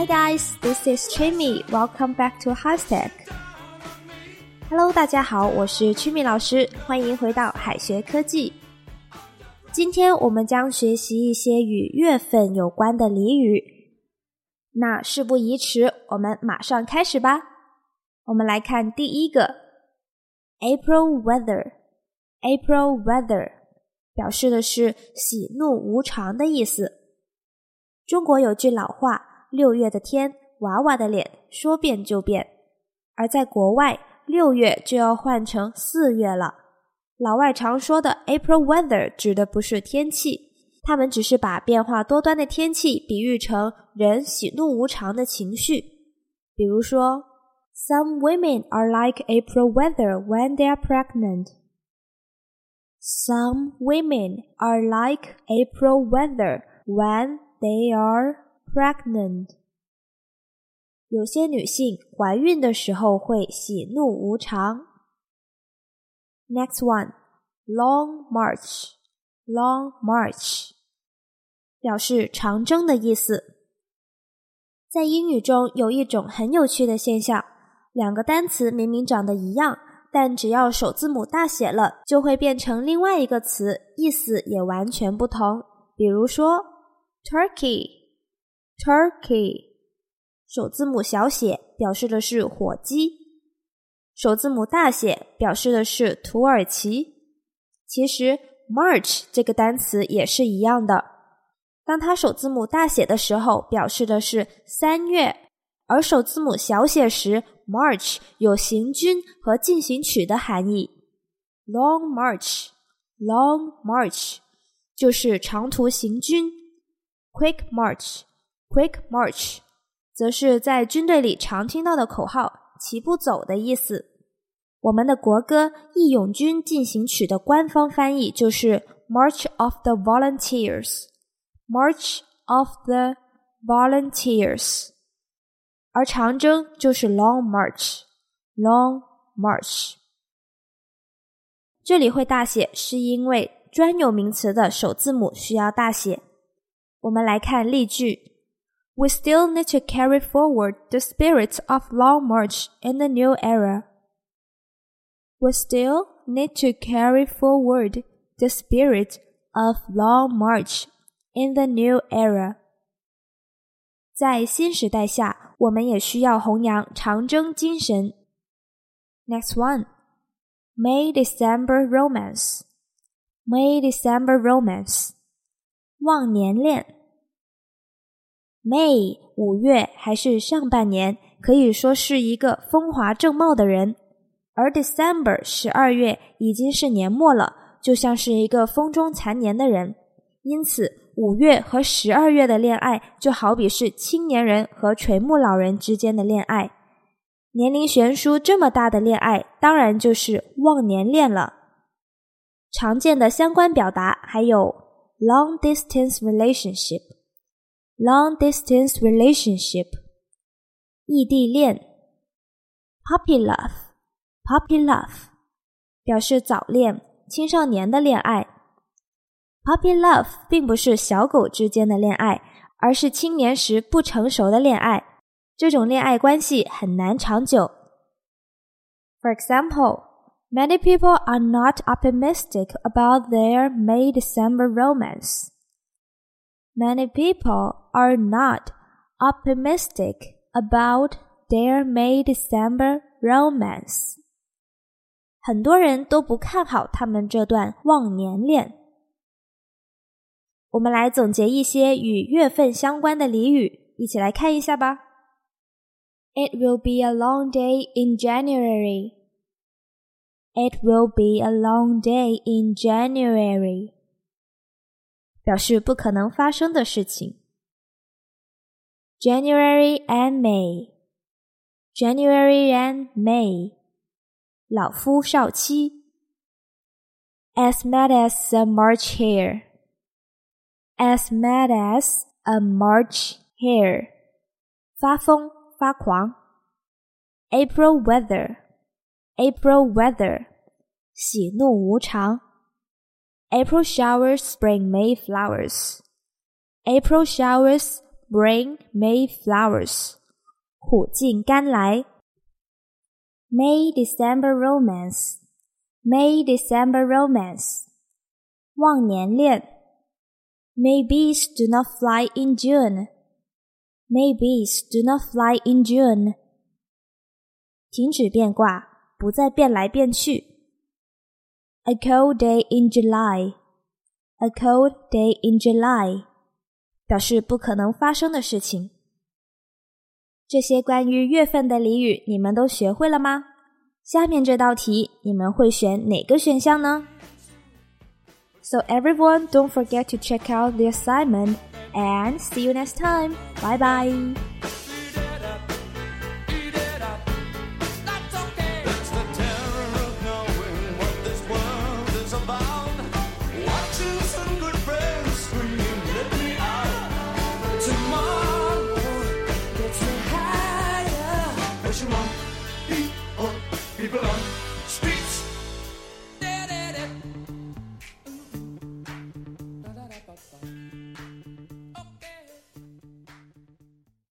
Hi guys, this is Chimmy. Welcome back to Hashtag. Hello，大家好，我是 Chimmy 老师，欢迎回到海学科技。今天我们将学习一些与月份有关的俚语。那事不宜迟，我们马上开始吧。我们来看第一个，April weather。April weather 表示的是喜怒无常的意思。中国有句老话。六月的天，娃娃的脸，说变就变。而在国外，六月就要换成四月了。老外常说的 April weather 指的不是天气，他们只是把变化多端的天气比喻成人喜怒无常的情绪。比如说，Some women are like April weather when they are pregnant. Some women are like April weather when they are Pregnant，有些女性怀孕的时候会喜怒无常。Next one，long march，long march，表示长征的意思。在英语中有一种很有趣的现象，两个单词明明长得一样，但只要首字母大写了，就会变成另外一个词，意思也完全不同。比如说，Turkey。Turkey，首字母小写表示的是火鸡，首字母大写表示的是土耳其。其实，March 这个单词也是一样的，当它首字母大写的时候，表示的是三月；而首字母小写时，March 有行军和进行曲的含义。Long march，long march 就是长途行军。Quick march。Quick march，则是在军队里常听到的口号“齐步走”的意思。我们的国歌《义勇军进行曲》的官方翻译就是 “March of the Volunteers”。March of the Volunteers，而长征就是 Long March。Long March，这里会大写是因为专有名词的首字母需要大写。我们来看例句。We still need to carry forward the spirit of Long March in the new era. We still need to carry forward the spirit of Long March in the new era. 在新时代下，我们也需要弘扬长征精神。Next one, May December Romance. May December Romance. 忘年恋。 May 五月还是上半年，可以说是一个风华正茂的人；而 December 十二月已经是年末了，就像是一个风中残年的人。因此，五月和十二月的恋爱就好比是青年人和垂暮老人之间的恋爱。年龄悬殊这么大的恋爱，当然就是忘年恋了。常见的相关表达还有 long distance relationship。long distance relationship，异地恋；puppy love，puppy love 表示早恋、青少年的恋爱。puppy love 并不是小狗之间的恋爱，而是青年时不成熟的恋爱。这种恋爱关系很难长久。For example, many people are not optimistic about their May December romance. Many people are not optimistic about their May December romance. 很多人都不看好他们这段忘年恋。我们来总结一些与月份相关的俚语，一起来看一下吧。It will be a long day in January. It will be a long day in January. 表示不可能发生的事情。January and May, January and May，老夫少妻。As mad as a March hare, as mad as a March hare，发疯发狂。April weather, April weather，喜怒无常。 April showers bring May flowers. April showers bring May flowers. 苦尽甘来。May December romance. May December romance. 忘年恋。May bees do not fly in June. May bees do not fly in June. 停止变卦，不再变来变去。 A cold day in July. A cold day in July. 表示不可能发生的事情。这些关于月份的俚语，你们都学会了吗？下面这道题，你们会选哪个选项呢？So everyone, don't forget to check out the assignment and see you next time. Bye bye.